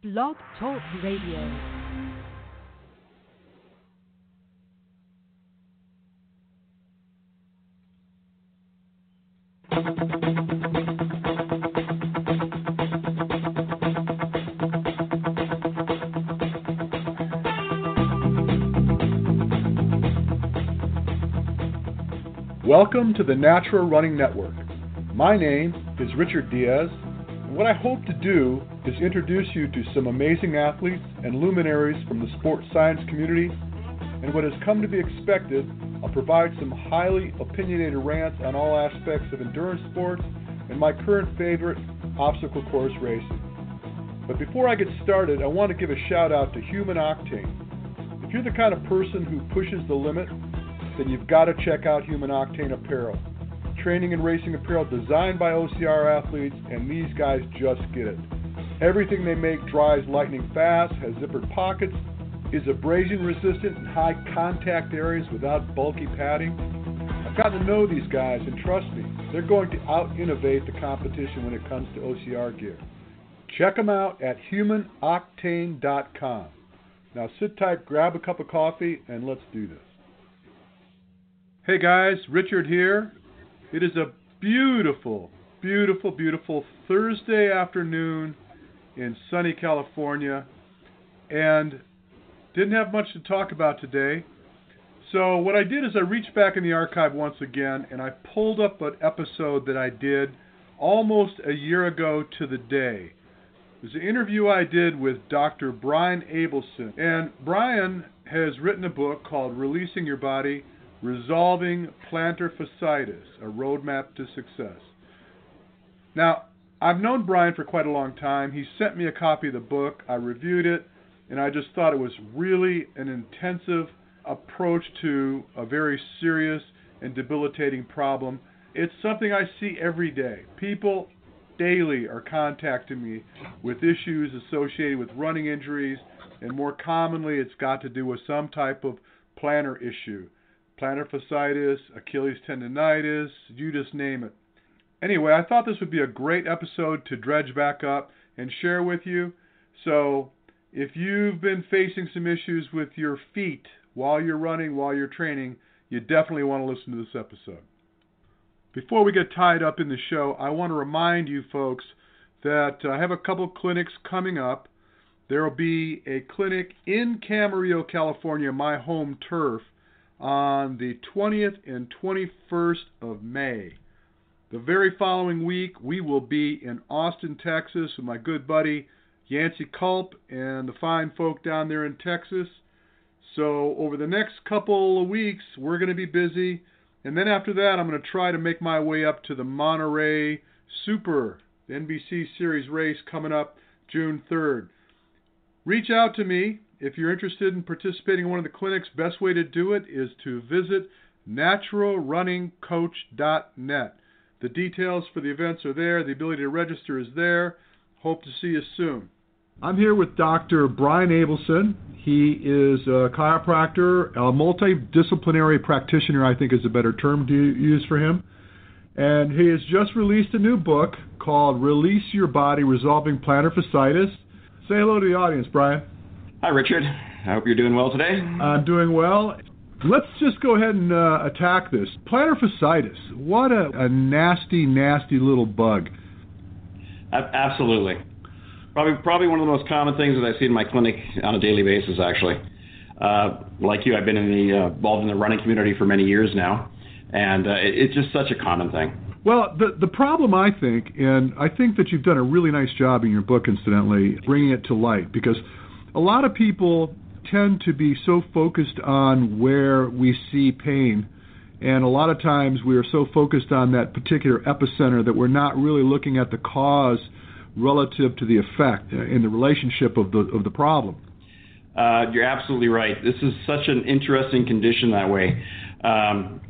Blog Talk Radio. Welcome to the Natural Running Network. My name is Richard Diaz, what I hope to do is introduce you to some amazing athletes and luminaries from the sports science community. And what has come to be expected, I'll provide some highly opinionated rants on all aspects of endurance sports and my current favorite, obstacle course racing. But before I get started, I want to give a shout out to Human Octane. If you're the kind of person who pushes the limit, then you've got to check out Human Octane Apparel. Training and racing apparel designed by OCR athletes, and these guys just get it. Everything they make dries lightning fast, has zippered pockets, is abrasion resistant in high contact areas without bulky padding. I've gotten to know these guys, and trust me, they're going to out innovate the competition when it comes to OCR gear. Check them out at humanoctane.com. Now sit tight, grab a cup of coffee, and let's do this. Hey guys, Richard here. It is a beautiful, beautiful, beautiful Thursday afternoon in sunny California and didn't have much to talk about today. So, what I did is I reached back in the archive once again and I pulled up an episode that I did almost a year ago to the day. It was an interview I did with Dr. Brian Abelson. And Brian has written a book called Releasing Your Body Resolving Plantar Fasciitis, a Roadmap to Success. Now, I've known Brian for quite a long time. He sent me a copy of the book. I reviewed it, and I just thought it was really an intensive approach to a very serious and debilitating problem. It's something I see every day. People daily are contacting me with issues associated with running injuries, and more commonly, it's got to do with some type of plantar issue plantar fasciitis, Achilles tendonitis, you just name it. Anyway, I thought this would be a great episode to dredge back up and share with you. So, if you've been facing some issues with your feet while you're running, while you're training, you definitely want to listen to this episode. Before we get tied up in the show, I want to remind you folks that I have a couple clinics coming up. There will be a clinic in Camarillo, California, my home turf, on the 20th and 21st of May. The very following week, we will be in Austin, Texas, with my good buddy Yancey Culp and the fine folk down there in Texas. So, over the next couple of weeks, we're going to be busy. And then after that, I'm going to try to make my way up to the Monterey Super, the NBC Series race coming up June 3rd. Reach out to me if you're interested in participating in one of the clinics, best way to do it is to visit naturalrunningcoach.net. The details for the events are there. The ability to register is there. Hope to see you soon. I'm here with Dr. Brian Abelson. He is a chiropractor, a multidisciplinary practitioner, I think is a better term to use for him. And he has just released a new book called Release Your Body Resolving Plantar Fasciitis. Say hello to the audience, Brian. Hi, Richard. I hope you're doing well today. I'm doing well. Let's just go ahead and uh, attack this. Plantar fasciitis. What a, a nasty, nasty little bug. Absolutely. Probably, probably one of the most common things that I see in my clinic on a daily basis, actually. Uh, like you, I've been in the, uh, involved in the running community for many years now, and uh, it, it's just such a common thing. Well, the the problem I think, and I think that you've done a really nice job in your book, incidentally, bringing it to light, because a lot of people tend to be so focused on where we see pain. And a lot of times we are so focused on that particular epicenter that we're not really looking at the cause relative to the effect in the relationship of the of the problem. Uh, you're absolutely right. This is such an interesting condition that way. Um,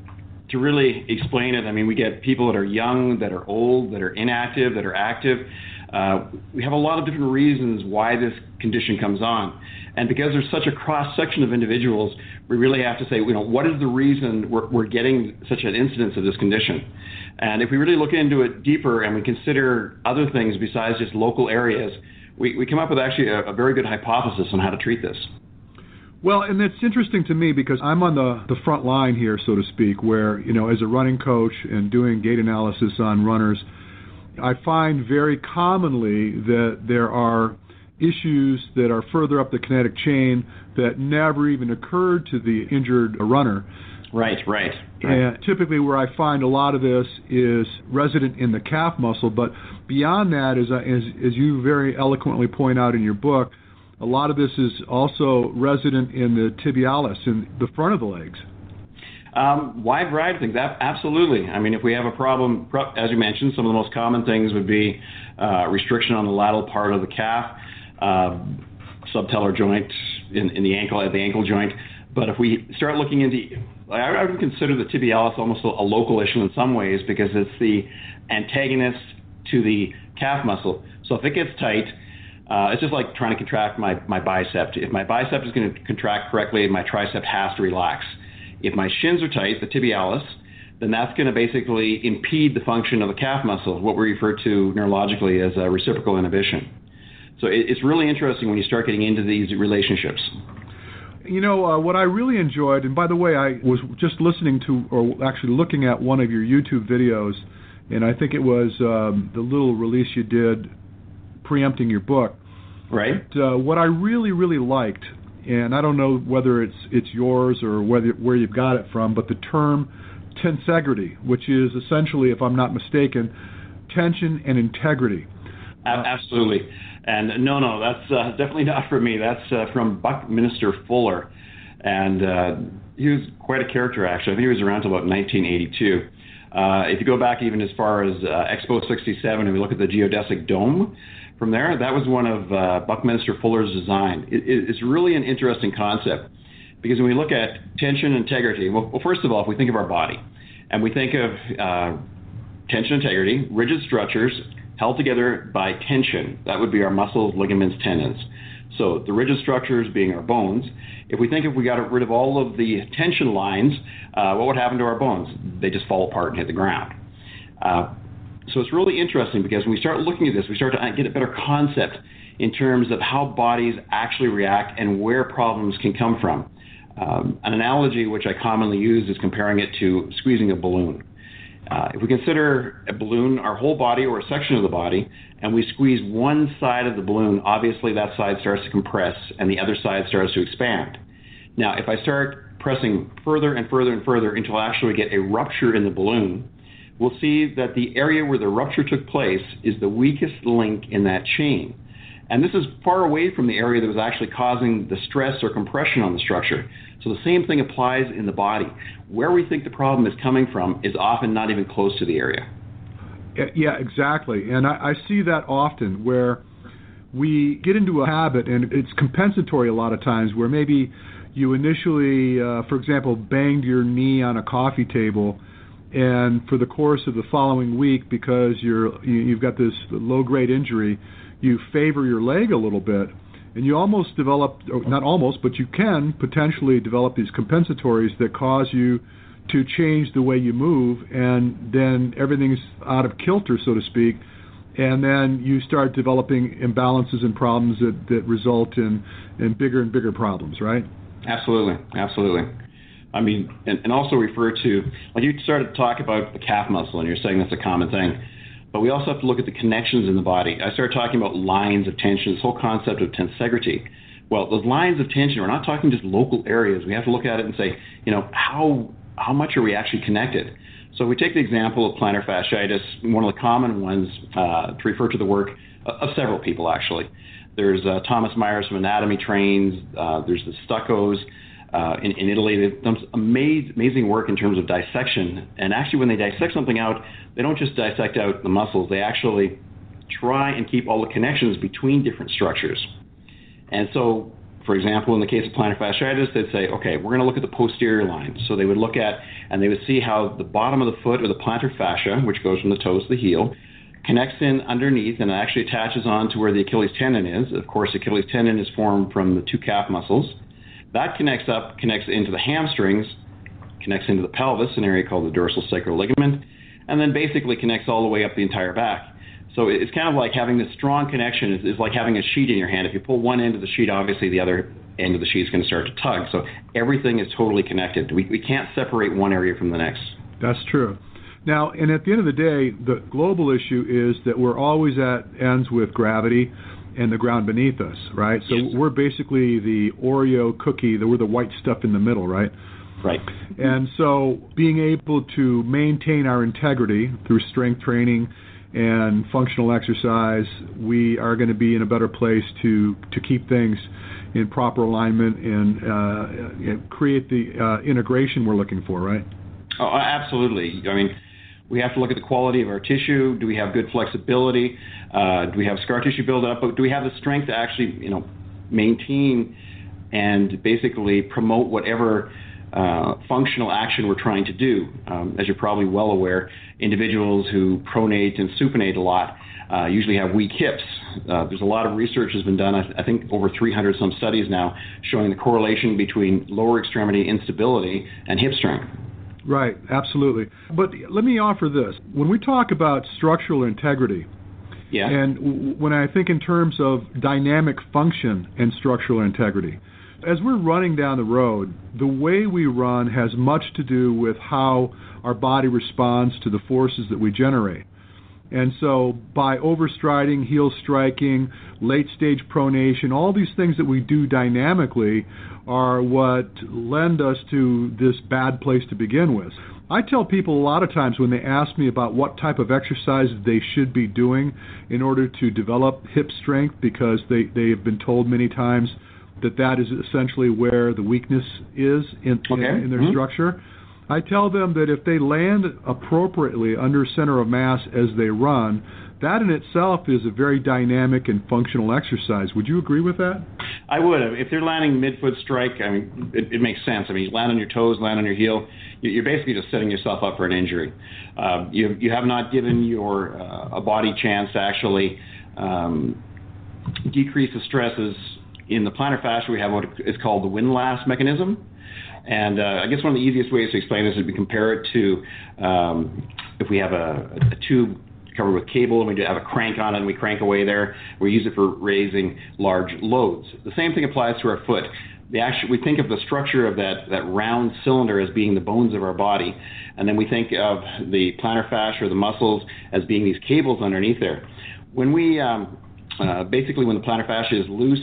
to really explain it, I mean, we get people that are young, that are old, that are inactive, that are active. Uh, we have a lot of different reasons why this condition comes on. And because there's such a cross section of individuals, we really have to say, you know, what is the reason we're, we're getting such an incidence of this condition? And if we really look into it deeper and we consider other things besides just local areas, we, we come up with actually a, a very good hypothesis on how to treat this. Well, and it's interesting to me because I'm on the, the front line here, so to speak, where, you know, as a running coach and doing gait analysis on runners, I find very commonly that there are issues that are further up the kinetic chain that never even occurred to the injured runner. Right, right. right. And typically, where I find a lot of this is resident in the calf muscle, but beyond that, as, as, as you very eloquently point out in your book, a lot of this is also resident in the tibialis, in the front of the legs. Um, wide variety of things, absolutely. I mean, if we have a problem, as you mentioned, some of the most common things would be uh, restriction on the lateral part of the calf, uh, subtalar joint in, in, the ankle at the ankle joint. But if we start looking into, I would consider the tibialis almost a, a local issue in some ways because it's the antagonist to the calf muscle. So if it gets tight, uh, it's just like trying to contract my, my bicep. If my bicep is going to contract correctly, my tricep has to relax. If my shins are tight, the tibialis, then that's going to basically impede the function of the calf muscle, what we refer to neurologically as a reciprocal inhibition. So it, it's really interesting when you start getting into these relationships. You know, uh, what I really enjoyed, and by the way, I was just listening to, or actually looking at one of your YouTube videos, and I think it was um, the little release you did preempting your book. Right. uh, what I really, really liked, and I don't know whether it's it's yours or whether where you've got it from, but the term tensegrity, which is essentially, if I'm not mistaken, tension and integrity. Absolutely. And no, no, that's uh, definitely not for me. That's uh, from Buckminster Fuller. And uh, he was quite a character, actually. I think he was around until about 1982. Uh, if you go back even as far as uh, Expo 67 and we look at the geodesic dome, from there, that was one of uh, Buckminster Fuller's design. It, it's really an interesting concept because when we look at tension integrity, well, well, first of all, if we think of our body and we think of uh, tension integrity, rigid structures held together by tension, that would be our muscles, ligaments, tendons. So the rigid structures being our bones. If we think if we got rid of all of the tension lines, uh, what would happen to our bones? They just fall apart and hit the ground. So it's really interesting because when we start looking at this, we start to get a better concept in terms of how bodies actually react and where problems can come from. Um, an analogy which I commonly use is comparing it to squeezing a balloon. Uh, if we consider a balloon our whole body or a section of the body, and we squeeze one side of the balloon, obviously that side starts to compress and the other side starts to expand. Now, if I start pressing further and further and further until I actually get a rupture in the balloon, we'll see that the area where the rupture took place is the weakest link in that chain. And this is far away from the area that was actually causing the stress or compression on the structure. So the same thing applies in the body. Where we think the problem is coming from is often not even close to the area. Yeah, exactly. And I, I see that often where we get into a habit, and it's compensatory a lot of times, where maybe you initially, uh, for example, banged your knee on a coffee table and for the course of the following week, because you're you've got this low grade injury, you favor your leg a little bit, and you almost develop not almost, but you can potentially develop these compensatories that cause you to change the way you move, and then everything's out of kilter, so to speak. And then you start developing imbalances and problems that, that result in, in bigger and bigger problems, right? Absolutely, absolutely. I mean, and, and also refer to, like you started to talk about the calf muscle, and you're saying that's a common thing. But we also have to look at the connections in the body. I started talking about lines of tension, this whole concept of tensegrity. Well, those lines of tension, we're not talking just local areas. We have to look at it and say, you know, how how much are we actually connected? So we take the example of plantar fasciitis, one of the common ones uh, to refer to the work of several people actually. There's uh, Thomas Myers from Anatomy Trains. Uh, there's the Steccos uh, in, in, Italy. They've done amazing, amazing work in terms of dissection. And actually, when they dissect something out, they don't just dissect out the muscles, they actually try and keep all the connections between different structures. And so, for example, in the case of plantar fasciitis, they'd say, okay, we're going to look at the posterior line. So they would look at and they would see how the bottom of the foot or the plantar fascia, which goes from the toes to the heel, connects in underneath and actually attaches on to where the Achilles tendon is. Of course, Achilles tendon is formed from the two calf muscles. That connects up, connects into the hamstrings, connects into the pelvis, an area called the dorsal sacral ligament, and then basically connects all the way up the entire back. So it's kind of like having this strong connection. It's like having a sheet in your hand. If you pull one end of the sheet, obviously the other end of the sheet is going to start to tug. So everything is totally connected. We, we can't separate one area from the next. That's true. Now, and at the end of the day, the global issue is that we're always at ends with gravity and the ground beneath us, right? So Yes. we're basically the Oreo cookie, the, we're the white stuff in the middle, right? Right. And so being able to maintain our integrity through strength training and functional exercise, we are going to be in a better place to, to keep things in proper alignment and uh, uh, create the uh, integration we're looking for, right? Oh, absolutely. I mean, we have to look at the quality of our tissue. Do we have good flexibility? Uh, do we have scar tissue buildup? But do we have the strength to actually, you know, maintain and basically promote whatever uh, functional action we're trying to do? Um, as you're probably well aware, individuals who pronate and supinate a lot uh, usually have weak hips. Uh, there's a lot of research has been done. I, I think over 300 some studies now showing the correlation between lower extremity instability and hip strength. Right, absolutely. But let me offer this. When we talk about structural integrity, Yeah. and w- when I think in terms of dynamic function and structural integrity, as we're running down the road, the way we run has much to do with how our body responds to the forces that we generate. And so, by overstriding, heel striking, late stage pronation, all these things that we do dynamically are what lend us to this bad place to begin with. I tell people a lot of times when they ask me about what type of exercise they should be doing in order to develop hip strength, because they, they have been told many times that that is essentially where the weakness is in, Okay. in, in their Mhm. structure. I tell them that if they land appropriately under center of mass as they run, that in itself is a very dynamic and functional exercise. Would you agree with that? I would. If they're landing mid-foot strike, I mean, it, it makes sense. I mean, you land on your toes, land on your heel. you- You're basically just setting yourself up for an injury. Um, you you have not given your uh, a body chance to actually um, decrease the stresses in the plantar fascia. We have what is called the windlass mechanism. And uh, I guess one of the easiest ways to explain this is we compare it to um, if we have a, a tube covered with cable and we have a crank on it and we crank away there. We use it for raising large loads. The same thing applies to our foot. The actual, we think of the structure of that, that round cylinder as being the bones of our body, and then we think of the plantar fascia or the muscles as being these cables underneath there. When we um, uh, basically when the plantar fascia is loose,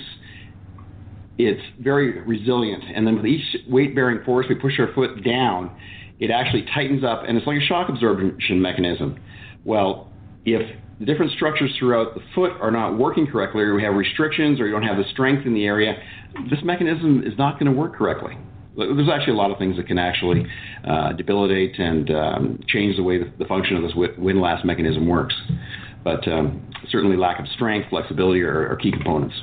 it's very resilient. And then with each weight bearing force, we push our foot down, it actually tightens up, and it's like a shock absorption mechanism. Well, if the different structures throughout the foot are not working correctly, or we have restrictions, or you don't have the strength in the area, this mechanism is not going to work correctly. There's actually a lot of things that can actually uh, debilitate and um, change the way the, the function of this wi- windlass mechanism works. But um, certainly, lack of strength, flexibility are, key components.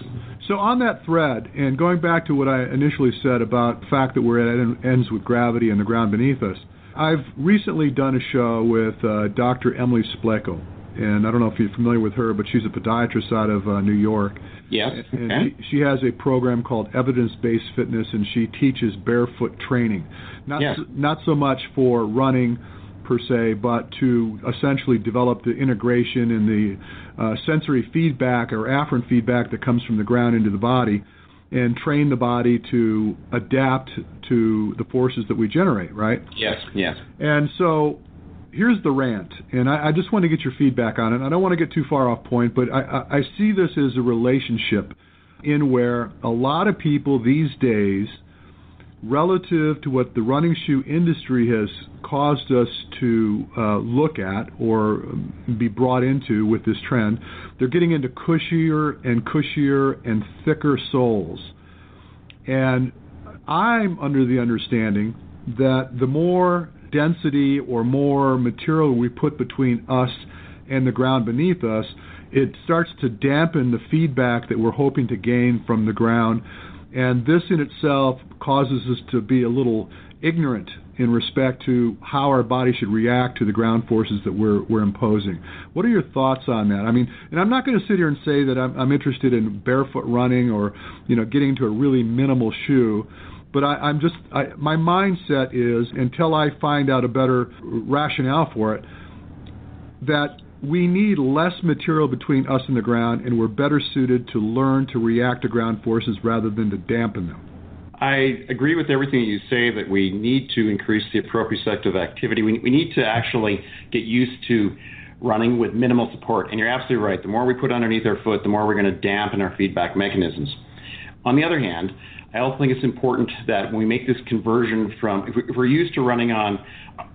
So on that thread, and going back to what I initially said about the fact that we're at ends with gravity and the ground beneath us, I've recently done a show with uh, Dr. Emily Splichal, and I don't know if you're familiar with her, but she's a podiatrist out of uh, New York. Yes. And Okay. she, she has a program called Evidence Based Fitness, and she teaches barefoot training. Not Yes. not so much for running per se, but to essentially develop the integration and the uh, sensory feedback or afferent feedback that comes from the ground into the body, and train the body to adapt to the forces that we generate. Right. Yes. Yes. And so here's the rant, and I, I just want to get your feedback on it. I don't want to get too far off point, but I, I, I see this as a relationship in where a lot of people these days, relative to what the running shoe industry has caused us to uh, look at or be brought into with this trend, they're getting into cushier and cushier and thicker soles. And I'm under the understanding that the more density or more material we put between us and the ground beneath us, it starts to dampen the feedback that we're hoping to gain from the ground. And this in itself causes us to be a little ignorant in respect to how our body should react to the ground forces that we're, we're imposing. What are your thoughts on that? I mean, and I'm not going to sit here and say that I'm, I'm interested in barefoot running or, you know, getting into a really minimal shoe but I, I'm just I, my mindset is until I find out a better rationale for it that we need less material between us and the ground, and we're better suited to learn to react to ground forces rather than to dampen them. I agree with everything you say that we need to increase the proprioceptive activity. We, we need to actually get used to running with minimal support. And you're absolutely right. The more we put underneath our foot, the more we're going to dampen our feedback mechanisms. On the other hand, I also think it's important that when we make this conversion from, if, we, are used to running on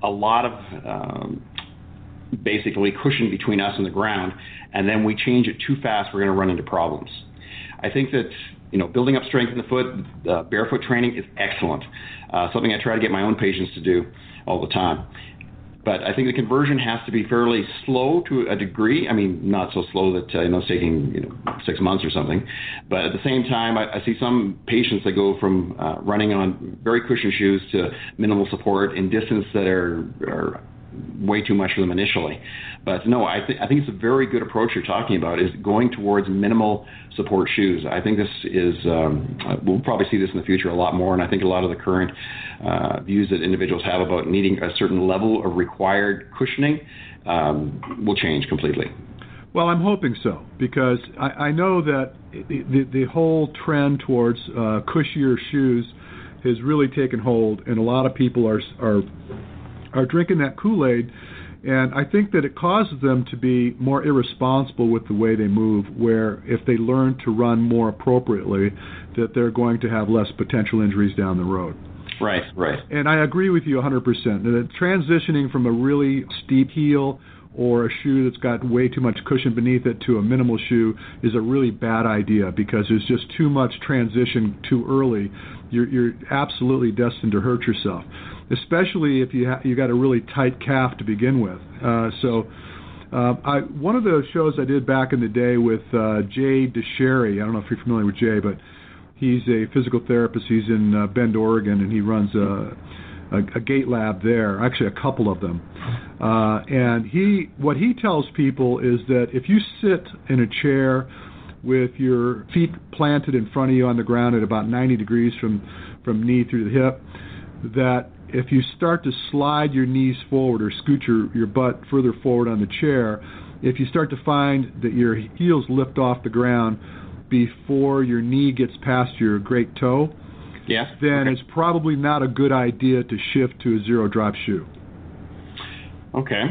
a lot of um, basically cushion between us and the ground, and then we change it too fast, we're going to run into problems. I think that you know, building up strength in the foot, uh, barefoot training is excellent. Uh, something I try to get my own patients to do all the time. But I think the conversion has to be fairly slow to a degree. I mean, not so slow that uh, you know it's taking you know six months or something. But at the same time, I, I see some patients that go from uh, running on very cushioned shoes to minimal support in distance that are, are way too much for them initially. But no, I, th- I think it's a very good approach you're talking about is going towards minimal support shoes. I think this is, um, we'll probably see this in the future a lot more, and I think a lot of the current uh, views that individuals have about needing a certain level of required cushioning um, will change completely. Well, I'm hoping so because I, I know that the, the whole trend towards uh, cushier shoes has really taken hold, and a lot of people are are are drinking that Kool-Aid, and I think that it causes them to be more irresponsible with the way they move. Where if they learn to run more appropriately, that they're going to have less potential injuries down the road. Right, right. And I agree with you 100%. That transitioning from a really steep heel or a shoe that's got way too much cushion beneath it to a minimal shoe is a really bad idea because there's just too much transition too early. You're, you're absolutely destined to hurt yourself especially if you ha- you got a really tight calf to begin with. Uh, so. Uh, I, one of the shows I did back in the day with uh, Jay Dicharry, I don't know if you're familiar with Jay, but he's a physical therapist. He's in uh, Bend, Oregon, and he runs a, a, a gait lab there. Actually, a couple of them. Uh, and he, what he tells people is that if you sit in a chair with your feet planted in front of you on the ground at about 90 degrees from from knee through the hip, that if you start to slide your knees forward or scoot your, your butt further forward on the chair, if you start to find that your heels lift off the ground before your knee gets past your great toe, yeah. then okay. it's probably not a good idea to shift to a zero drop shoe. Okay.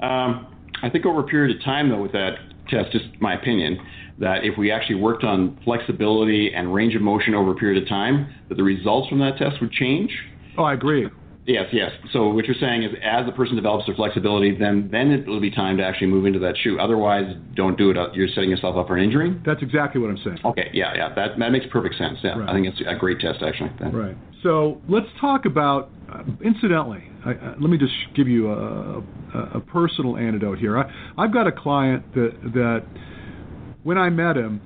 Um, I think over a period of time, though, with that test, just my opinion, that if we actually worked on flexibility and range of motion over a period of time, that the results from that test would change. Oh, I agree. Yes, yes. So what you're saying is, as the person develops their flexibility, then then it will be time to actually move into that shoe. Otherwise, don't do it. You're setting yourself up for an injury. That's exactly what I'm saying. Okay, yeah, yeah. That that makes perfect sense. Yeah, right. I think it's a great test actually. Then. Right. So let's talk about. Uh, incidentally, I, uh, let me just give you a, a, a personal anecdote here. I, I've got a client that that when I met him,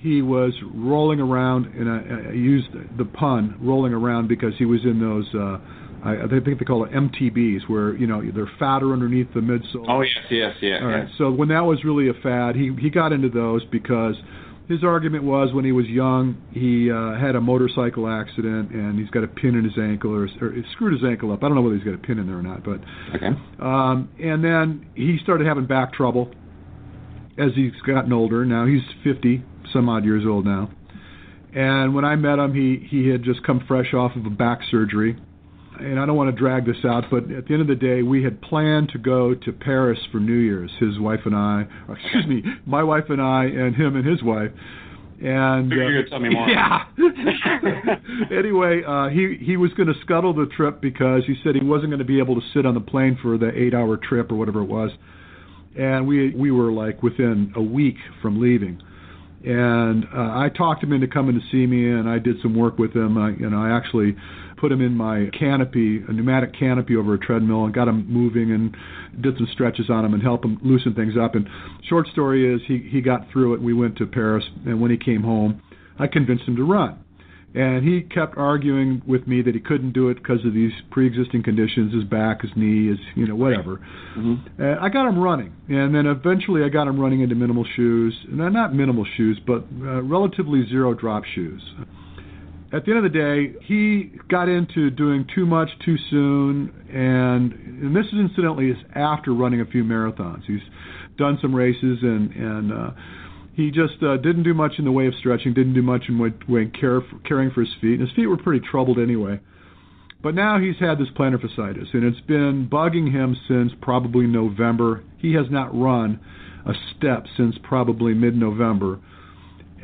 he was rolling around, and I, I used the pun rolling around because he was in those. Uh, I, I think they call it MTBs, where you know they're fatter underneath the midsole. Oh yes, yes, yeah. All right. Yes. So when that was really a fad, he he got into those because his argument was when he was young, he uh, had a motorcycle accident and he's got a pin in his ankle or, or screwed his ankle up. I don't know whether he's got a pin in there or not, but okay. Um, and then he started having back trouble as he's gotten older. Now he's 50, some odd years old now. And when I met him, he he had just come fresh off of a back surgery. And I don't want to drag this out, but at the end of the day, we had planned to go to Paris for New Year's. His wife and I, excuse me, my wife and I, and him and his wife. And uh, you're gonna tell me more. Yeah. anyway, uh, he he was going to scuttle the trip because he said he wasn't going to be able to sit on the plane for the eight-hour trip or whatever it was. And we we were like within a week from leaving and uh, I talked him into coming to see me, and I did some work with him. I, you know, I actually put him in my canopy, a pneumatic canopy over a treadmill, and got him moving, and did some stretches on him and helped him loosen things up. And short story is, he he got through it. We went to Paris, and when he came home, I convinced him to run. And he kept arguing with me that he couldn't do it because of these pre-existing conditions, his back, his knee, his you know whatever. Mm-hmm. And I got him running, and then eventually I got him running into minimal shoes, no, not minimal shoes, but uh, relatively zero drop shoes. At the end of the day, he got into doing too much too soon, and and this is incidentally is after running a few marathons. He's done some races and and uh, he just uh, didn't do much in the way of stretching, didn't do much in way, way care for, caring for his feet, and his feet were pretty troubled anyway. But now he's had this plantar fasciitis, and it's been bugging him since probably November. He has not run a step since probably mid-November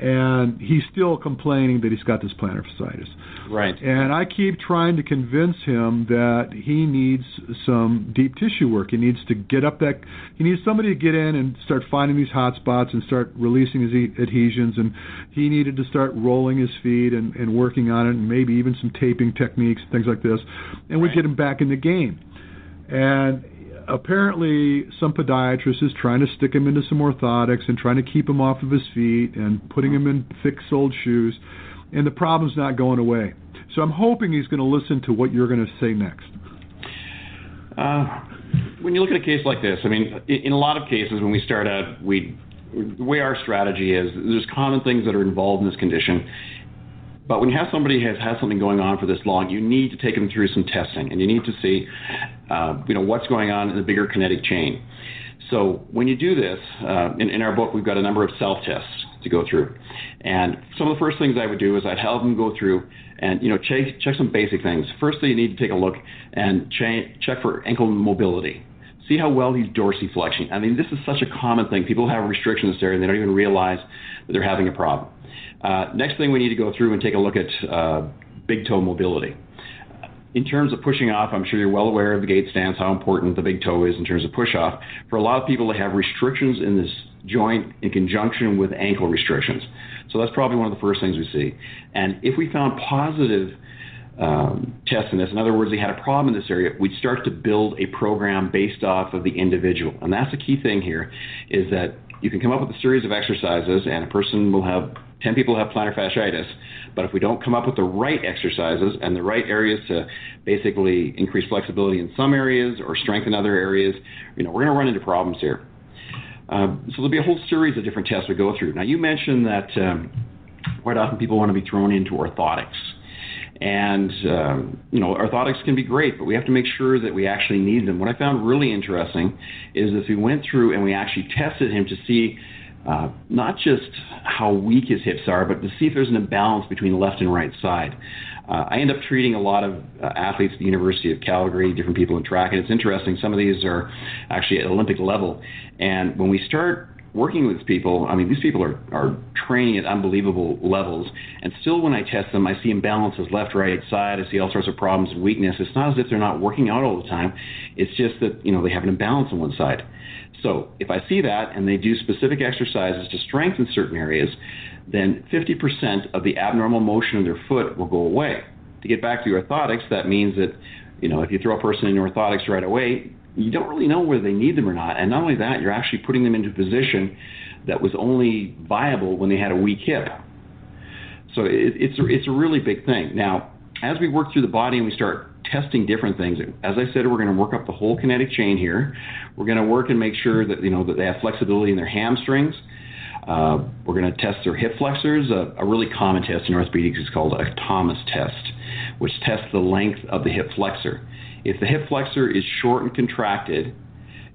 and he's still complaining that he's got this plantar fasciitis. Right. And I keep trying to convince him that he needs some deep tissue work. He needs to get up that. He needs somebody to get in and start finding these hot spots and start releasing his adhesions. And he needed to start rolling his feet and, and working on it, and maybe even some taping techniques, and things like this, and we right. get him back in the game. And apparently some podiatrist is trying to stick him into some orthotics and trying to keep him off of his feet and putting him in thick soled shoes and the problem's not going away. So i'm hoping he's going to listen to what you're going to say next. Uh, when you look at a case like this i mean in a lot of cases when we start out we the way our strategy is there's common things that are involved in this condition. But when you have somebody who has had something going on for this long, you need to take them through some testing, and you need to see, uh, you know, what's going on in the bigger kinetic chain. So when you do this, uh, in, in, our book, we've got a number of self-tests to go through, and some of the first things I would do is I'd have them go through and you know check check some basic things. Firstly, you need to take a look and check check for ankle mobility. See how well he's dorsiflexing. I mean, this is such a common thing. People have restrictions there, and they don't even realize that they're having a problem. Uh, next thing we need to go through and take a look at uh, big toe mobility. In terms of pushing off, I'm sure you're well aware of the gait stance, how important the big toe is in terms of push off. For a lot of people, they have restrictions in this joint in conjunction with ankle restrictions. So that's probably one of the first things we see. And if we found positive um, tests in this, in other words, they had a problem in this area, we'd start to build a program based off of the individual. And that's the key thing here is that you can come up with a series of exercises and a person will have 10 people have plantar fasciitis, but if we don't come up with the right exercises and the right areas to basically increase flexibility in some areas or strengthen other areas, you know, we're going to run into problems here. Um, so there'll be a whole series of different tests we go through. Now, you mentioned that um, quite often people want to be thrown into orthotics. And, um, you know, orthotics can be great, but we have to make sure that we actually need them. What I found really interesting is if we went through and we actually tested him to see uh, not just how weak his hips are, but to see if there's an imbalance between left and right side. Uh, I end up treating a lot of uh, athletes at the University of Calgary, different people in track, and it's interesting. Some of these are actually at Olympic level. And when we start working with people, I mean, these people are, are training at unbelievable levels. And still, when I test them, I see imbalances left, right, side. I see all sorts of problems and weakness. It's not as if they're not working out all the time. It's just that, you know, they have an imbalance on one side. So if I see that and they do specific exercises to strengthen certain areas, then 50% of the abnormal motion of their foot will go away. To get back to orthotics, that means that, you know, if you throw a person in orthotics right away, you don't really know whether they need them or not. And not only that, you're actually putting them into a position that was only viable when they had a weak hip. So it, it's, a, it's a really big thing. Now, as we work through the body and we start testing different things, as I said, we're going to work up the whole kinetic chain here. We're going to work and make sure that you know that they have flexibility in their hamstrings. Uh, we're going to test their hip flexors. A, a, really common test in orthopedics is called a Thomas test, which tests the length of the hip flexor. If the hip flexor is short and contracted,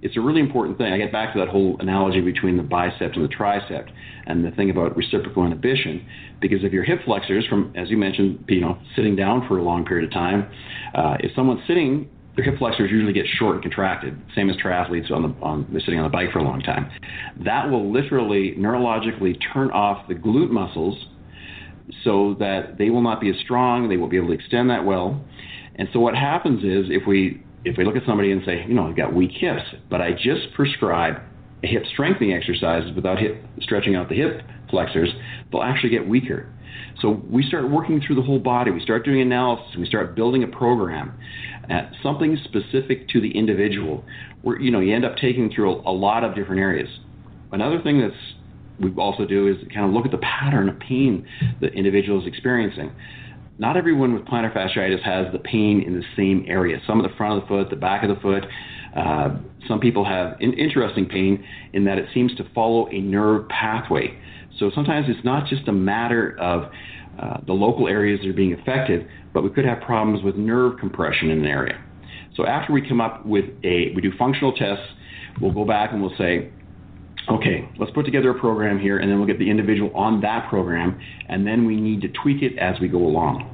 it's a really important thing. I get back to that whole analogy between the bicep and the tricep and the thing about reciprocal inhibition. Because if your hip flexors, from as you mentioned, you know, sitting down for a long period of time, uh, if someone's sitting, their hip flexors usually get short and contracted, same as triathletes on the on they're sitting on the bike for a long time. That will literally neurologically turn off the glute muscles so that they will not be as strong, they won't be able to extend that well. And so what happens is if we if we look at somebody and say, you know, I've got weak hips, but I just prescribe hip strengthening exercises without hip stretching out the hip flexors, they'll actually get weaker. So we start working through the whole body. We start doing analysis. We start building a program, at something specific to the individual. Where you know you end up taking through a, a lot of different areas. Another thing that's we also do is kind of look at the pattern of pain the individual is experiencing not everyone with plantar fasciitis has the pain in the same area. Some of the front of the foot, the back of the foot. Uh, some people have in- interesting pain in that it seems to follow a nerve pathway. So sometimes it's not just a matter of uh, the local areas that are being affected, but we could have problems with nerve compression in an area. So after we come up with a, we do functional tests, we'll go back and we'll say, okay, let's put together a program here, and then we'll get the individual on that program, and then we need to tweak it as we go along.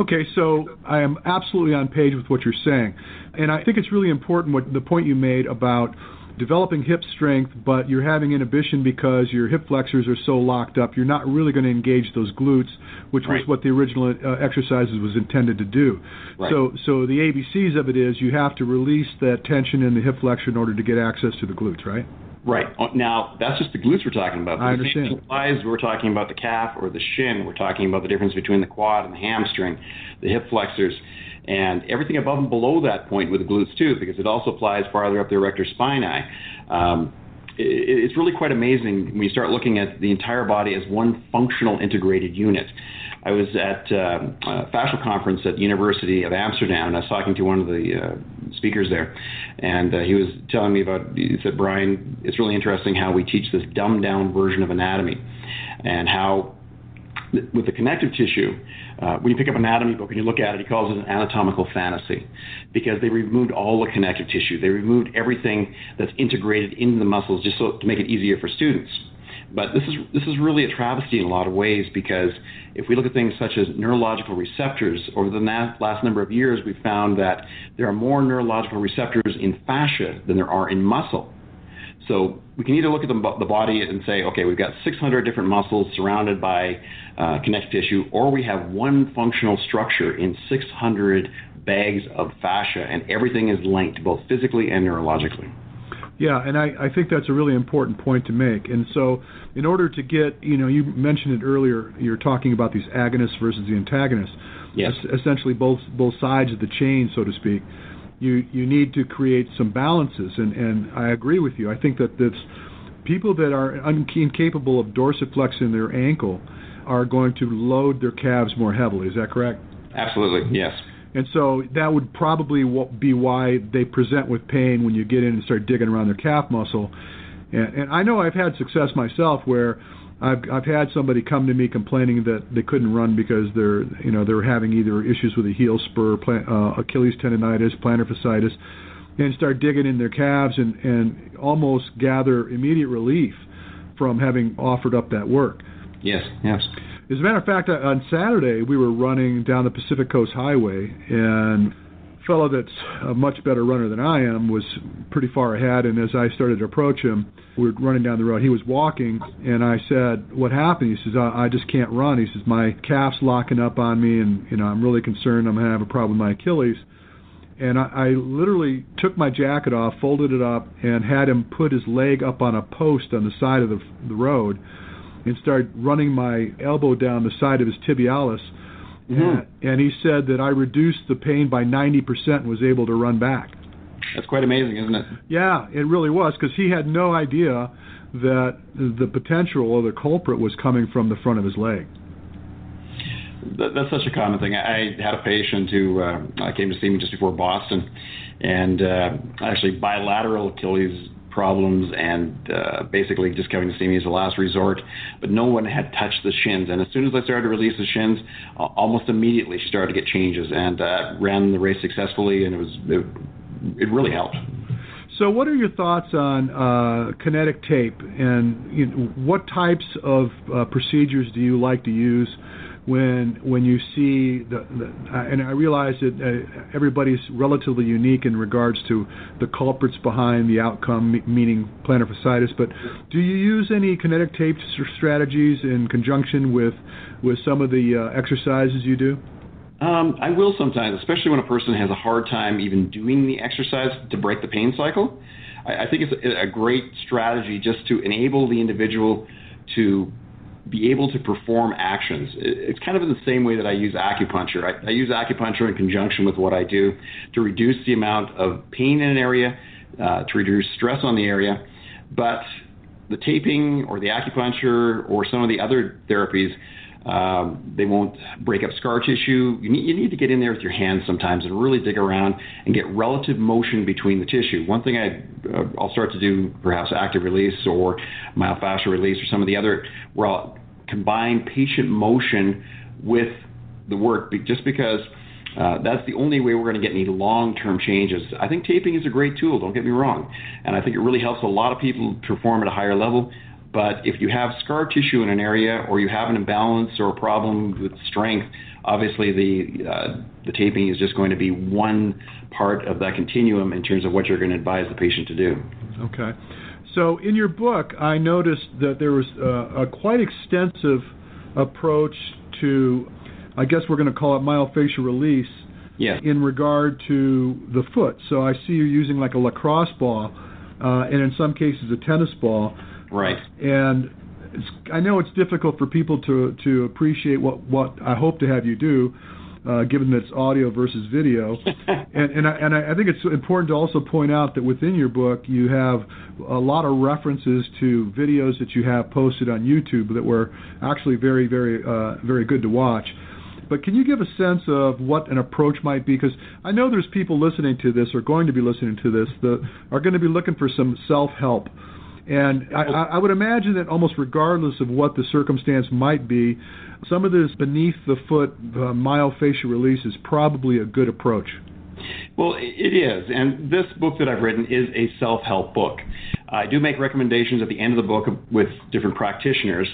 Okay, so I am absolutely on page with what you're saying. And I think it's really important what the point you made about developing hip strength, but you're having inhibition because your hip flexors are so locked up, you're not really going to engage those glutes, which Right. was what the original uh, exercises was intended to do. Right. So, so the ABCs of it is you have to release that tension in the hip flexor in order to get access to the glutes, right? Right. Uh, Now, that's just the glutes we're talking about. I same understand. applies, we're talking about the calf or the shin. We're talking about the difference between the quad and the hamstring, the hip flexors, and everything above and below that point with the glutes too, because it also applies farther up the erector spinae. Um, it, it's really quite amazing when you start looking at the entire body as one functional integrated unit. I was at um, a fascial conference at the University of Amsterdam, and I was talking to one of the uh, speakers there, and uh, he was telling me about. He said, "Brian, it's really interesting how we teach this dumbed down version of anatomy, and how th- with the connective tissue, uh, when you pick up an anatomy book and you look at it, he calls it an anatomical fantasy because they removed all the connective tissue. They removed everything that's integrated into the muscles just so to make it easier for students. But this is this is really a travesty in a lot of ways because if we look at things such as neurological receptors over the na- last number of years, we've found that there are more neurological receptors in fascia than there are in muscle. So we can either look at the, the body and say, okay, we've got 600 different muscles surrounded by uh, connective tissue, or we have one functional structure in 600 bags of fascia, and everything is linked both physically and neurologically. Yeah, and I, I think that's a really important point to make. And so, in order to get, you know, you mentioned it earlier. You're talking about these agonists versus the antagonists. Yes. Es- essentially, both both sides of the chain, so to speak. You you need to create some balances, and and I agree with you. I think that this people that are un- incapable of dorsiflexing their ankle are going to load their calves more heavily. Is that correct? Absolutely, yes. And so that would probably be why they present with pain when you get in and start digging around their calf muscle. And, and I know I've had success myself where I've I've had somebody come to me complaining that they couldn't run because they're you know they're having either issues with a heel spur, plan, uh, Achilles tendonitis, plantar fasciitis, and start digging in their calves and and almost gather immediate relief from having offered up that work. Yes, yes. As a matter of fact, on Saturday we were running down the Pacific Coast Highway, and a fellow that's a much better runner than I am was pretty far ahead. And as I started to approach him, we were running down the road. He was walking, and I said, "What happened?" He says, "I, I just can't run." He says, "My calf's locking up on me, and you know I'm really concerned. I'm gonna have a problem with my Achilles." And I, I literally took my jacket off, folded it up, and had him put his leg up on a post on the side of the, the road and started running my elbow down the side of his tibialis. Mhm. And, and he said that I reduced the pain by 90% and was able to run back. That's quite amazing, isn't it? Yeah, it really was because he had no idea that the potential or the culprit was coming from the front of his leg. That's such a common thing. I had a patient who uh, came to see me just before Boston, and uh, actually bilateral Achilles problems, and uh, basically just coming to see me as a last resort. But no one had touched the shins, and as soon as I started to release the shins, uh, almost immediately she started to get changes, and uh, ran the race successfully, and it was it, it really helped. So, what are your thoughts on uh, kinetic tape, and you know, what types of uh, procedures do you like to use when when you see the? the uh, and I realize that uh, everybody's relatively unique in regards to the culprits behind the outcome, me- meaning plantar fasciitis. But do you use any kinetic tape strategies in conjunction with with some of the uh, exercises you do? Um, I will sometimes, especially when a person has a hard time even doing the exercise to break the pain cycle. I, I think it's a, a great strategy just to enable the individual to be able to perform actions. It's kind of in the same way that I use acupuncture. I, I use acupuncture in conjunction with what I do to reduce the amount of pain in an area, uh, to reduce stress on the area. But the taping or the acupuncture or some of the other therapies, um, they won't break up scar tissue. You need, you need to get in there with your hands sometimes and really dig around and get relative motion between the tissue. One thing I, uh, I'll start to do, perhaps active release or myofascial release or some of the other, where I'll combine patient motion with the work, just because Uh, that's the only way we're going to get any long-term changes. I think taping is a great tool. Don't get me wrong, and I think it really helps a lot of people perform at a higher level. But if you have scar tissue in an area, or you have an imbalance or a problem with strength, obviously the uh, the taping is just going to be one part of that continuum in terms of what you're going to advise the patient to do. Okay. So in your book, I noticed that there was a, a quite extensive approach to, I guess we're going to call it myofascial release. Yes. In regard to the foot, so I see you're using like a lacrosse ball, uh, and in some cases a tennis ball. Right. And I know it's difficult for people to to appreciate what what I hope to have you do, uh, given that it's audio versus video. and and, I, and I think it's important to also point out that within your book you have a lot of references to videos that you have posted on YouTube that were actually very very uh, very good to watch. But can you give a sense of what an approach might be? Because I know there's people listening to this or going to be listening to this that are going to be looking for some self help. And I, I would imagine that almost regardless of what the circumstance might be, some of this beneath the foot uh, myofascial release is probably a good approach. Well, it is. And this book that I've written is a self help book. I do make recommendations at the end of the book with different practitioners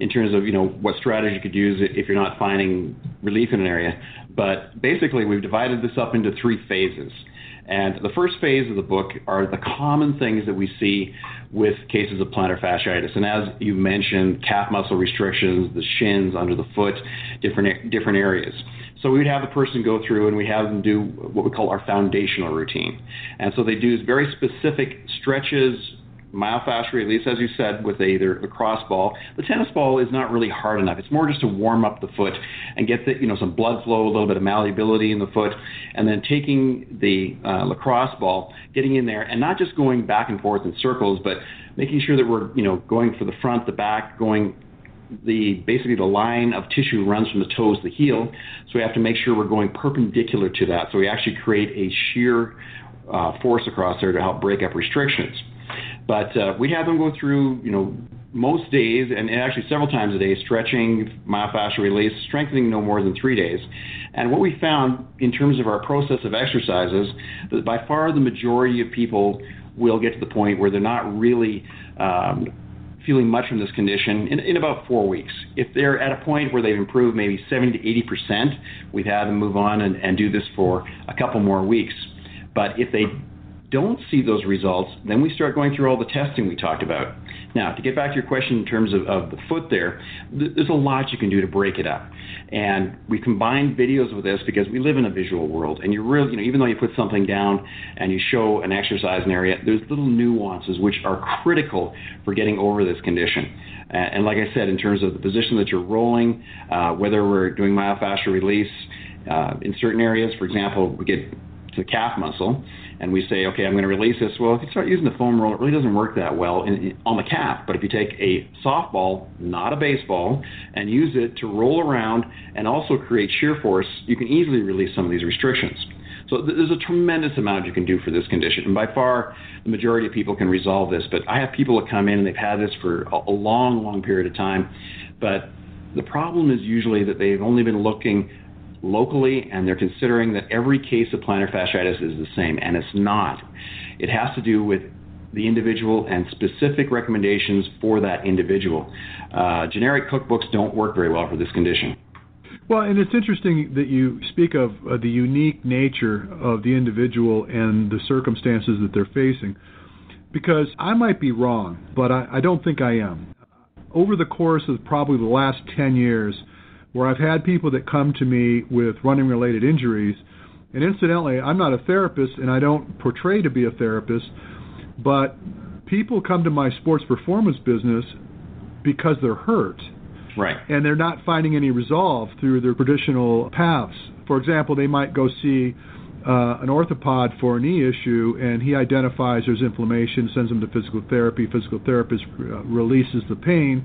in terms of you know what strategy you could use if you're not finding relief in an area. But basically, we've divided this up into three phases. And the first phase of the book are the common things that we see with cases of plantar fasciitis. And as you mentioned, calf muscle restrictions, the shins, under the foot, different different areas. So we would have the person go through and we have them do what we call our foundational routine. And so they do very specific stretches, myofascial release, as you said, with either the cross ball. The tennis ball is not really hard enough. It's more just to warm up the foot and get the, you know some blood flow, a little bit of malleability in the foot, and then taking the uh, lacrosse ball, getting in there, and not just going back and forth in circles, but making sure that we're you know going for the front, the back, going the basically the line of tissue runs from the toes to the heel, so we have to make sure we're going perpendicular to that. So we actually create a shear uh, force across there to help break up restrictions. But uh, we have them go through, you know, most days and actually several times a day, stretching, myofascial release, strengthening no more than three days. And what we found in terms of our process of exercises, that by far the majority of people will get to the point where they're not really um, feeling much from this condition in, in, about four weeks. If they're at a point where they've improved maybe 70 to 80 percent, we've had them move on and, and do this for a couple more weeks. But if they don't see those results, then we start going through all the testing we talked about. Now, to get back to your question in terms of, of the foot there, th- there's a lot you can do to break it up. And we combine videos with this because we live in a visual world. And you really, you know, even though you put something down and you show an exercise in area, there's little nuances which are critical for getting over this condition. And like I said, in terms of the position that you're rolling, uh, whether we're doing myofascial release uh, in certain areas, for example, we get to the calf muscle, and we say, okay, I'm going to release this. Well, if you start using the foam roll, it really doesn't work that well in, on the calf. But if you take a softball, not a baseball, and use it to roll around and also create shear force, you can easily release some of these restrictions. So th- there's a tremendous amount you can do for this condition. And by far, the majority of people can resolve this. But I have people that come in and they've had this for a long, long period of time. But the problem is usually that they've only been looking locally, and they're considering that every case of plantar fasciitis is the same, and it's not. It has to do with the individual and specific recommendations for that individual. Uh, generic cookbooks don't work very well for this condition. Well, and it's interesting that you speak of uh, the unique nature of the individual and the circumstances that they're facing, because I might be wrong, but I, I don't think I am. Over the course of probably the last 10 years, where I've had people that come to me with running related injuries. And incidentally, I'm not a therapist and I don't portray to be a therapist, but people come to my sports performance business because they're hurt. Right. And they're not finding any resolve through their traditional paths. For example, they might go see uh, an orthopod for a knee issue, and he identifies there's inflammation, sends them to physical therapy. Physical therapist uh, releases the pain,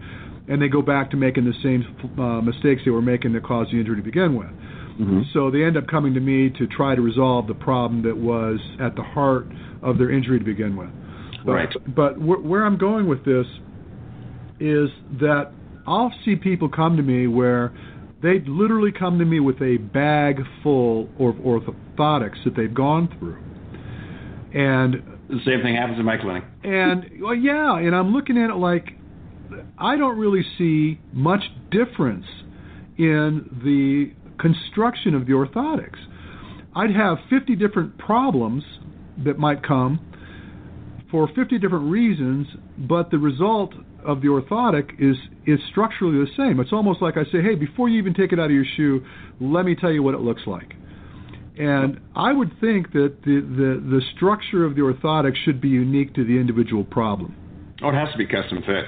and they go back to making the same uh, mistakes they were making that caused the injury to begin with. Mm-hmm. So they end up coming to me to try to resolve the problem that was at the heart of their injury to begin with. But, right. But wh- where I'm going with this is that I'll see people come to me where they literally come to me with a bag full of orthotics that they've gone through. And the same thing happens in my clinic. And well, yeah, and I'm looking at it like I don't really see much difference in the construction of the orthotics. I'd have 50 different problems that might come for 50 different reasons, but the result of the orthotic is is structurally the same. It's almost like I say, hey, before you even take it out of your shoe, let me tell you what it looks like. And I would think that the, the, the structure of the orthotic should be unique to the individual problem. Oh, it has to be custom fit.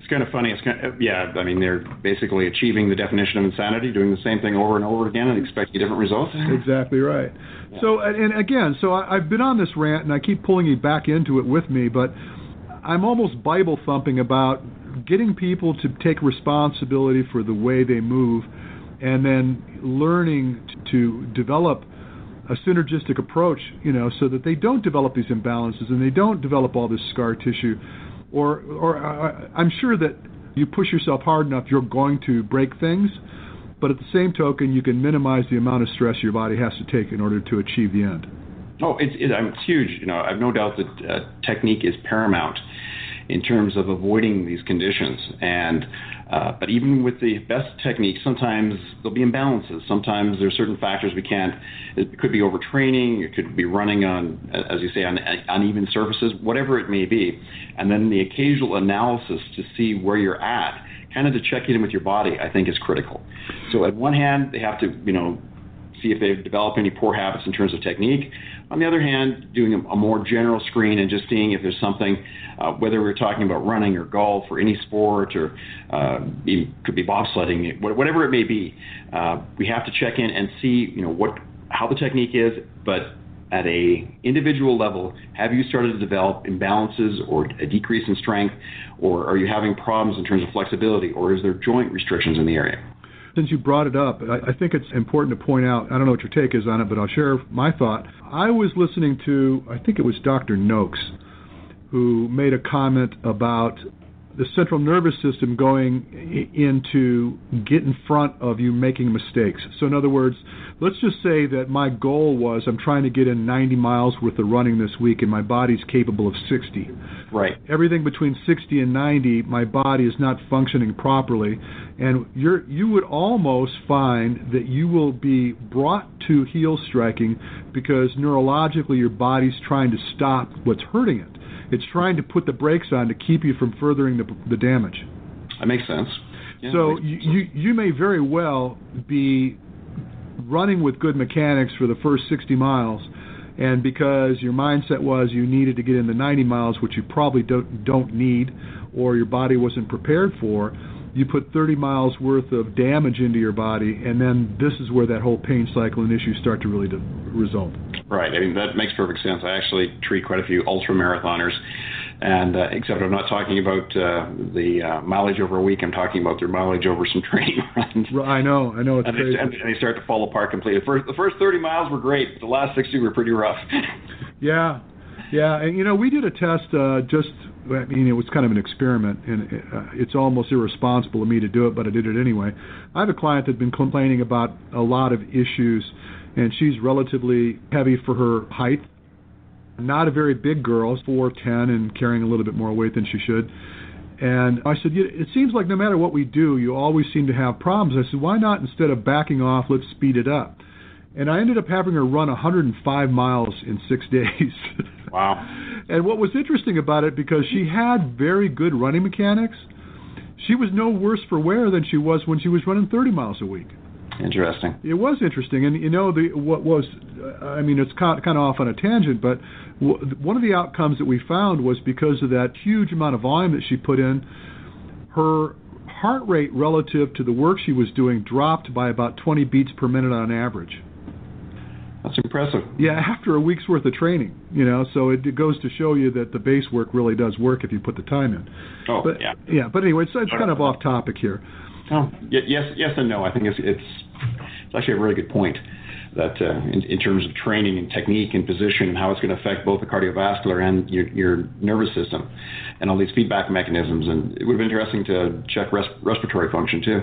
It's kind of funny. It's kind of, yeah, I mean, they're basically achieving the definition of insanity, doing the same thing over and over again and expecting different results. Exactly right. Yeah. So, and again, so I, I've been on this rant and I keep pulling you back into it with me, but I'm almost Bible thumping about getting people to take responsibility for the way they move and then learning to develop a synergistic approach, you know, so that they don't develop these imbalances and they don't develop all this scar tissue. Or, or uh, I'm sure that you push yourself hard enough, you're going to break things. But at the same token, you can minimize the amount of stress your body has to take in order to achieve the end. Oh, it's, it, it's huge. You know, I've no doubt that uh, technique is paramount in terms of avoiding these conditions. And uh, but even with the best techniques, sometimes there'll be imbalances. Sometimes there are certain factors we can't. It could be overtraining. It could be running on, as you say, on uneven surfaces, whatever it may be. And then the occasional analysis to see where you're at, kind of to check in with your body, I think is critical. So at one hand, they have to, you know, see if they've developed any poor habits in terms of technique. On the other hand, doing a, a more general screen and just seeing if there's something, uh, whether we're talking about running or golf or any sport or uh, could be bobsledding, whatever it may be, uh, we have to check in and see, you know, what how the technique is, but at a individual level, have you started to develop imbalances or a decrease in strength, or are you having problems in terms of flexibility, or is there joint restrictions in the area? Since you brought it up, I, I think it's important to point out. I don't know what your take is on it, but I'll share my thought. I was listening to, I think it was Dr. Noakes, who made a comment about the central nervous system going into get in front of you making mistakes. So, in other words, let's just say that my goal was I'm trying to get in 90 miles worth of running this week, and my body's capable of 60. Right. Everything between 60 and 90, my body is not functioning properly, and you're you would almost find that you will be brought to heel striking because neurologically your body's trying to stop what's hurting it. It's trying to put the brakes on to keep you from furthering the, the damage. That makes sense. Yeah, so makes sense. you you may very well be running with good mechanics for the first 60 miles, and because your mindset was you needed to get in the 90 miles, which you probably don't don't need, or your body wasn't prepared for, you put 30 miles worth of damage into your body, and then this is where that whole pain cycle and issues start to really to result. Right. I mean that makes perfect sense. I actually treat quite a few ultra marathoners, and uh, except I'm not talking about uh, the uh, mileage over a week. I'm talking about their mileage over some training runs. I know. I know. It's and crazy. They, and they start to fall apart completely. The first, the first 30 miles were great, but the last 60 were pretty rough. yeah. Yeah, and you know, we did a test uh, just I mean, it was kind of an experiment, and uh, it's almost irresponsible of me to do it, but I did it anyway. I have a client that's been complaining about a lot of issues, and she's relatively heavy for her height. Not a very big girl, 4'10 and carrying a little bit more weight than she should. And I said, it seems like no matter what we do, you always seem to have problems. I said, why not instead of backing off, let's speed it up? And I ended up having her run 105 miles in six days. Wow. and what was interesting about it, because she had very good running mechanics, she was no worse for wear than she was when she was running 30 miles a week. Interesting. It was interesting, and you know the what was, I mean, it's kind of off on a tangent, but one of the outcomes that we found was because of that huge amount of volume that she put in, her heart rate relative to the work she was doing dropped by about 20 beats per minute on average. That's impressive. Yeah, after a week's worth of training, you know, so it, it goes to show you that the base work really does work if you put the time in. Oh, but, yeah. Yeah, but anyway, it's, it's kind of uh, off topic here. Oh, yes, yes, and no. I think it's it's, it's actually a really good point that uh, in, in, terms of training and technique and position and how it's going to affect both the cardiovascular and your, your nervous system and all these feedback mechanisms. And it would have been interesting to check res- respiratory function too.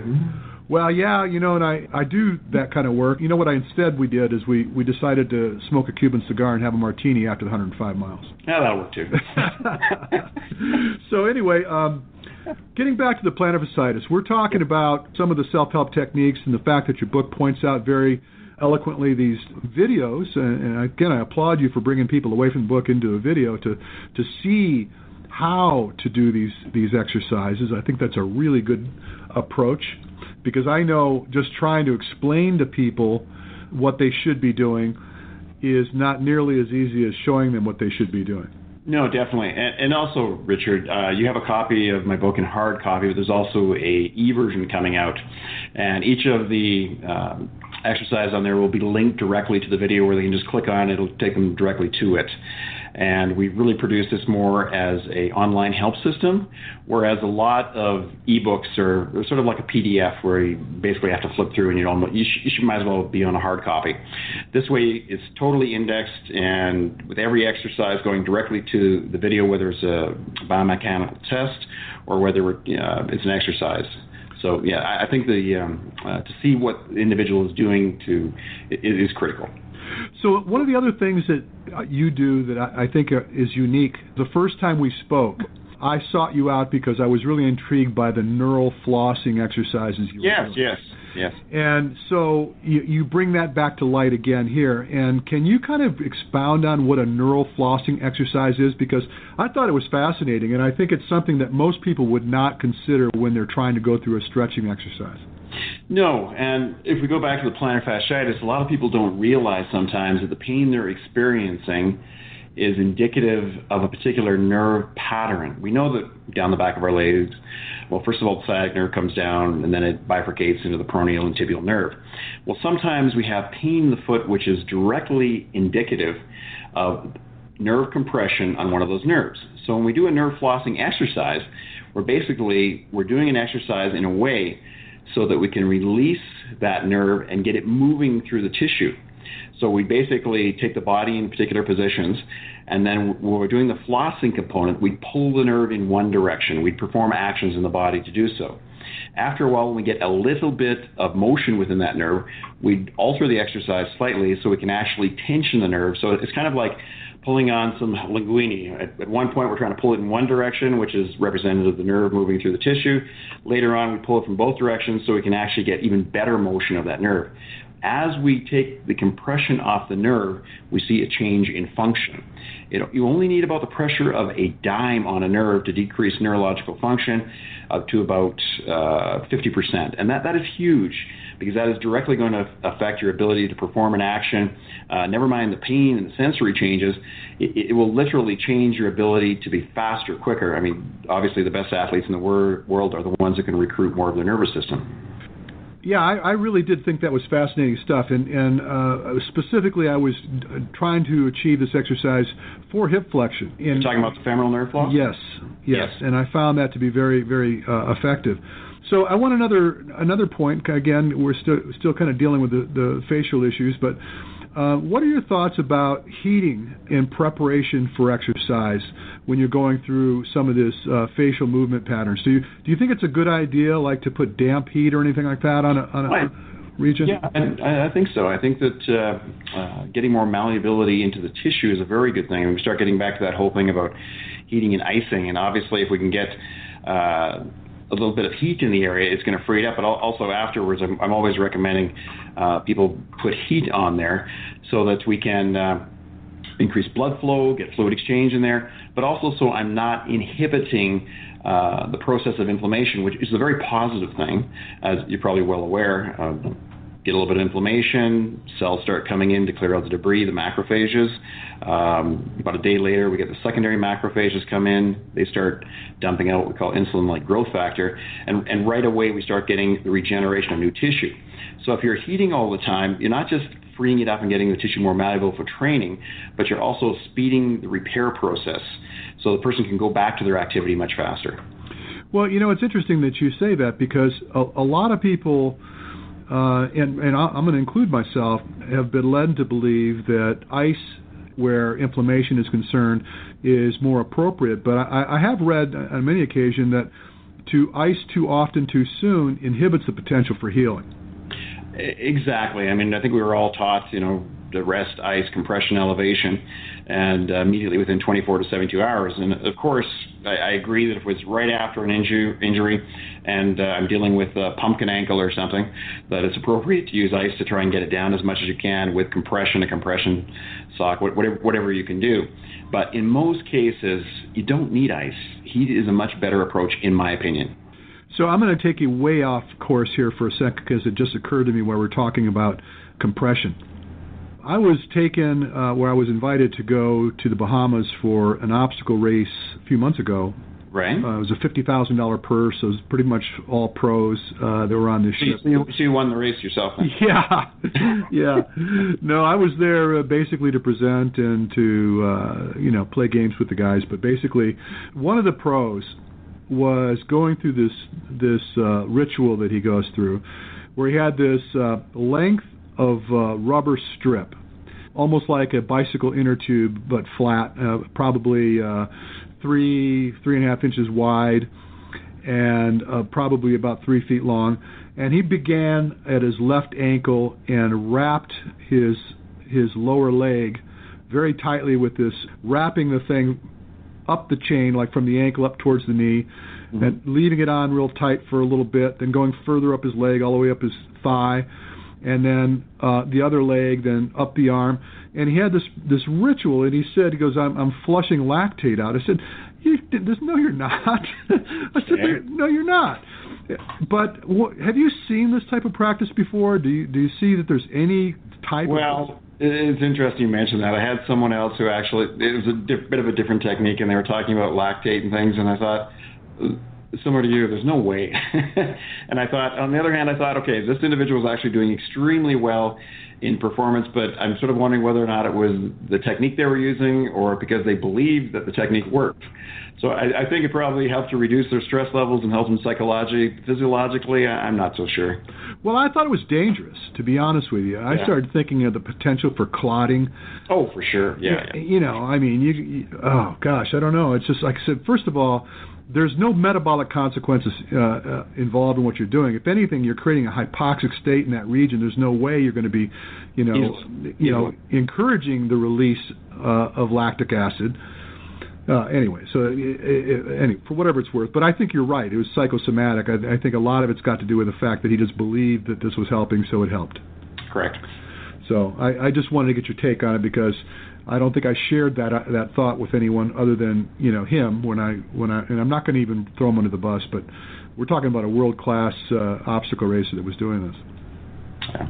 Well, yeah, you know, and I I do that kind of work. You know what? I instead we did is we we decided to smoke a Cuban cigar and have a martini after the 105 miles. Yeah, that'll work too. so anyway, um, getting back to the plantar fasciitis, we're talking about some of the self-help techniques and the fact that your book points out very eloquently these videos. And again, I applaud you for bringing people away from the book into a video to to see how to do these these exercises. I think that's a really good approach because I know just trying to explain to people what they should be doing is not nearly as easy as showing them what they should be doing. No, definitely, and, and also, Richard, uh, you have a copy of my book in hard copy, but there's also a e-version coming out, and each of the uh, exercises on there will be linked directly to the video, where they can just click on it; it'll take them directly to it and we really produce this more as a online help system, whereas a lot of ebooks are sort of like a PDF where you basically have to flip through and you don't you, sh- you should might as well be on a hard copy. This way, it's totally indexed and with every exercise going directly to the video, whether it's a biomechanical test or whether uh, it's an exercise. So yeah, I, I think the um, uh, to see what the individual is doing to is, is critical. So one of the other things that uh, you do that I think is unique, the first time we spoke, I sought you out because I was really intrigued by the neural flossing exercises you yes, were doing. Yes, yes, yes. And so you, you bring that back to light again here. And can you kind of expound on what a neural flossing exercise is? Because I thought it was fascinating, and I think it's something that most people would not consider when they're trying to go through a stretching exercise. No, and if we go back to the plantar fasciitis, a lot of people don't realize sometimes that the pain they're experiencing is indicative of a particular nerve pattern. We know that down the back of our legs, well, first of all, the sciatic nerve comes down and then it bifurcates into the peroneal and tibial nerve. Well, sometimes we have pain in the foot which is directly indicative of nerve compression on one of those nerves. So when we do a nerve flossing exercise, we're basically we're doing an exercise in a way so that we can release that nerve and get it moving through the tissue. So we basically take the body in particular positions, and then when we're doing the flossing component, we pull the nerve in one direction. We perform actions in the body to do so. After a while, when we get a little bit of motion within that nerve, we alter the exercise slightly so we can actually tension the nerve. So it's kind of like pulling on some linguini. At, at, one point, we're trying to pull it in one direction, which is representative of the nerve moving through the tissue. Later on, we pull it from both directions so we can actually get even better motion of that nerve. As we take the compression off the nerve, we see a change in function. It, you only need about the pressure of a dime on a nerve to decrease neurological function up to about uh, 50%. And that, that is huge because that is directly going to affect your ability to perform an action. Uh, never mind the pain and the sensory changes, it, it, will literally change your ability to be faster, quicker. I mean, obviously, the best athletes in the wor- world are the ones that can recruit more of their nervous system. Yeah, I, I really did think that was fascinating stuff, and, and uh, specifically, I was trying to achieve this exercise for hip flexion. In, You're talking about the femoral nerve floss. Yes, yes, yes, and I found that to be very, very uh, effective. So I want another another point. Again, we're still still kind of dealing with the, the fascial issues, but what are your thoughts about heating in preparation for exercise when you're going through some of this uh, fascial movement patterns? Do you do you think it's a good idea, like to put damp heat or anything like that on a, on a region? Yeah, I, I think so. I think that uh, uh, getting more malleability into the tissue is a very good thing. And we start getting back to that whole thing about heating and icing, and obviously, if we can get uh, a little bit of heat in the area, it's going to free it up. But also afterwards, I'm, I'm always recommending uh, people put heat on there so that we can uh, increase blood flow, get fluid exchange in there, but also so I'm not inhibiting uh, the process of inflammation, which is a very positive thing, as you're probably well aware. Uh, get a little bit of inflammation, cells start coming in to clear out the debris, the macrophages. Um, about a day later, we get the secondary macrophages come in. They start dumping out what we call insulin like growth factor. And, and right away, we start getting the regeneration of new tissue. So if you're heating all the time, you're not just freeing it up and getting the tissue more malleable for training, but you're also speeding the repair process so the person can go back to their activity much faster. Well, you know, it's interesting that you say that because a, a lot of people uh, and, and I'm going to include myself, have been led to believe that ice, where inflammation is concerned, is more appropriate. But I, I have read on many occasions that to ice too often too soon inhibits the potential for healing. Exactly. I mean, I think we were all taught, you know, the rest, ice, compression, elevation, and uh, immediately within 24 to 72 hours. And of course, I, I agree that if it was right after an inju- injury and uh, I'm dealing with a pumpkin ankle or something, that it's appropriate to use ice to try and get it down as much as you can with compression, a compression sock, whatever, whatever you can do. But in most cases, you don't need ice. Heat is a much better approach, in my opinion. So I'm going to take you way off course here for a second because it just occurred to me while we're talking about compression. I was taken uh, where I was invited to go to the Bahamas for an obstacle race a few months ago. Right. Uh, it was a fifty thousand dollar purse. So it was pretty much all pros uh, that were on this so ship. You, so you won the race yourself. Then. Yeah, yeah. No, I was there uh, basically to present and to uh, you know play games with the guys. But basically, one of the pros was going through this this uh, ritual that he goes through, where he had this uh, length of uh, rubber strip, almost like a bicycle inner tube, but flat, uh, probably uh, three three and a half inches wide, and uh, probably about three feet long. And he began at his left ankle and wrapped his his lower leg very tightly with this, wrapping the thing up the chain, like from the ankle up towards the knee, mm-hmm. and leaving it on real tight for a little bit, then going further up his leg, all the way up his thigh, and then uh, the other leg, then up the arm. And he had this this ritual, and he said, he goes, I'm, I'm flushing lactate out. I said, you, this, no, you're not. I said, no, you're not. But what, have you seen this type of practice before? Do you do you see that there's any type of well, of it's interesting you mentioned that. I had someone else who actually it was a diff, bit of a different technique, and they were talking about lactate and things, and I thought similar to you, there's no way. and I thought, on the other hand, I thought, okay, this individual is actually doing extremely well in performance, but I'm sort of wondering whether or not it was the technique they were using or because they believed that the technique worked. So I, I think it probably helped to reduce their stress levels and help them psychologically, physiologically. I'm not so sure. Well, I thought it was dangerous, to be honest with you. I yeah. started thinking of the potential for clotting. Oh, for sure. Yeah. You, you know, I mean, you, you. Oh gosh, I don't know. It's just like I said. First of all, there's no metabolic consequences uh, uh, involved in what you're doing. If anything, you're creating a hypoxic state in that region. There's no way you're going to be, you know, Easily. you know, encouraging the release uh, of lactic acid. Uh, anyway, so it, it, anyway, for whatever it's worth, but I think you're right. It was psychosomatic. I, I think a lot of it's got to do with the fact that he just believed that this was helping, so it helped. Correct. So I, I just wanted to get your take on it because I don't think I shared that uh, that thought with anyone other than you know him when I when I and I'm not going to even throw him under the bus, but we're talking about a world class uh, obstacle racer that was doing this. Yeah.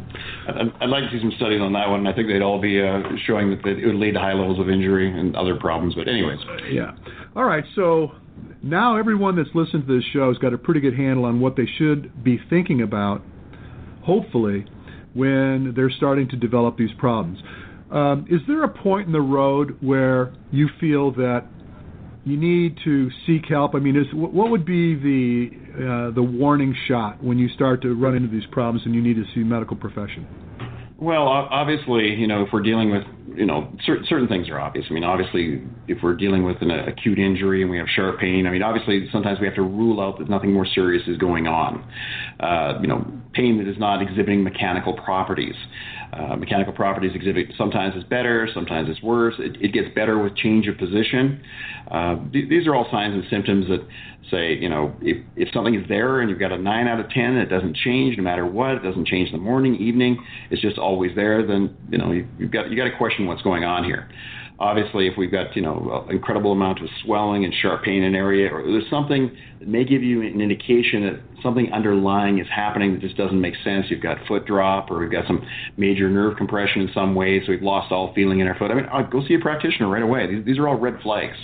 I'd, I'd, like to see some studies on that one. I think they'd all be uh, showing that it would lead to high levels of injury and other problems. But anyways. Yeah. All right. So now everyone that's listened to this show has got a pretty good handle on what they should be thinking about. Hopefully, when they're starting to develop these problems. Um, is there a point in the road where you feel that you need to seek help? I mean, is what would be the uh, the warning shot when you start to run into these problems and you need to see medical profession? Well, obviously, you know, if we're dealing with, you know, certain, certain things are obvious. I mean, obviously, if we're dealing with an acute injury and we have sharp pain, I mean, obviously, sometimes we have to rule out that nothing more serious is going on. Uh, you know, pain that is not exhibiting mechanical properties. Uh, mechanical properties exhibit sometimes it's better, sometimes it's worse. It, it gets better with change of position. Uh, th- these are all signs and symptoms that say, you know, if, if something is there and you've got a 9 out of 10, it doesn't change no matter what, it doesn't change in the morning, evening, it's just always there, then, you know, you, you've got, you got to question what's going on here. Obviously, if we've got you know an incredible amount of swelling and sharp pain in an area, or there's something that may give you an indication that something underlying is happening that just doesn't make sense. You've got foot drop, or we've got some major nerve compression in some way, so we've lost all feeling in our foot. I mean, I'll go see a practitioner right away. These, these are all red flags.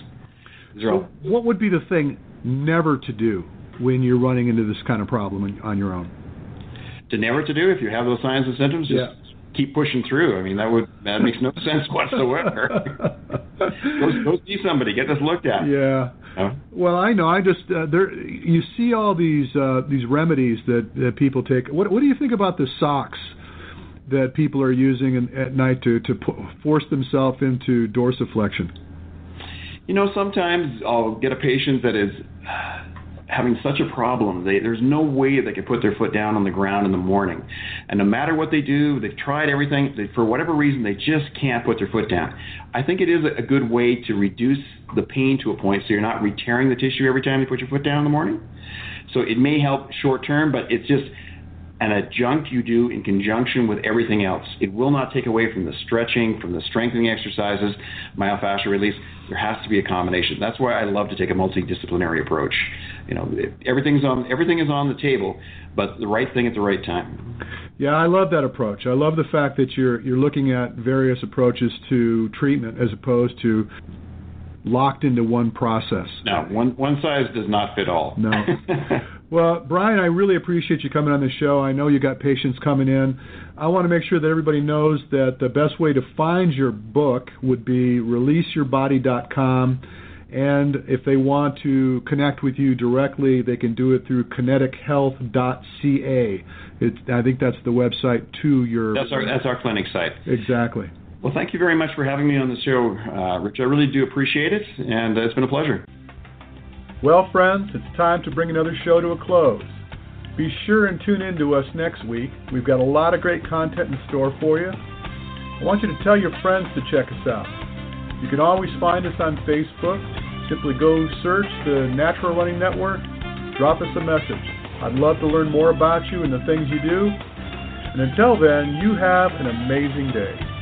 so, all... what would be the thing never to do when you're running into this kind of problem on your own? To never to do if you have those signs and symptoms, just yeah keep pushing through. I mean, that would that makes no sense whatsoever. go, go see somebody, get this looked at. Yeah. Well, I know. I just uh, there. You see all these uh, these remedies that, that people take. What What do you think about the socks that people are using in, at night to to force themselves into dorsiflexion? You know, sometimes I'll get a patient that is having such a problem. They, there's no way they can put their foot down on the ground in the morning. And no matter what they do, they've tried everything. They, for whatever reason, they just can't put their foot down. I think it is a good way to reduce the pain to a point so you're not re-tearing the tissue every time you put your foot down in the morning. So it may help short term, but it's just an adjunct you do in conjunction with everything else. It will not take away from the stretching, from the strengthening exercises, myofascial release. There has to be a combination. That's why I love to take a multidisciplinary approach. You know, everything's on everything is on the table, but the right thing at the right time. Yeah, I love that approach. I love the fact that you're you're looking at various approaches to treatment as opposed to locked into one process. No, one one size does not fit all. No. well, Brian, I really appreciate you coming on the show. I know you got patients coming in. I want to make sure that everybody knows that the best way to find your book would be releaseyourbody.com. And if they want to connect with you directly, they can do it through kinetichealth.ca. It, I think that's the website to your. That's our that's our clinic site. Exactly. Well, thank you very much for having me on the show, uh, Rich. I really do appreciate it, and uh, it's been a pleasure. Well, friends, it's time to bring another show to a close. Be sure and tune in to us next week. We've got a lot of great content in store for you. I want you to tell your friends to check us out. You can always find us on Facebook. Simply go search the Natural Running Network, drop us a message. I'd love to learn more about you and the things you do. And until then, you have an amazing day.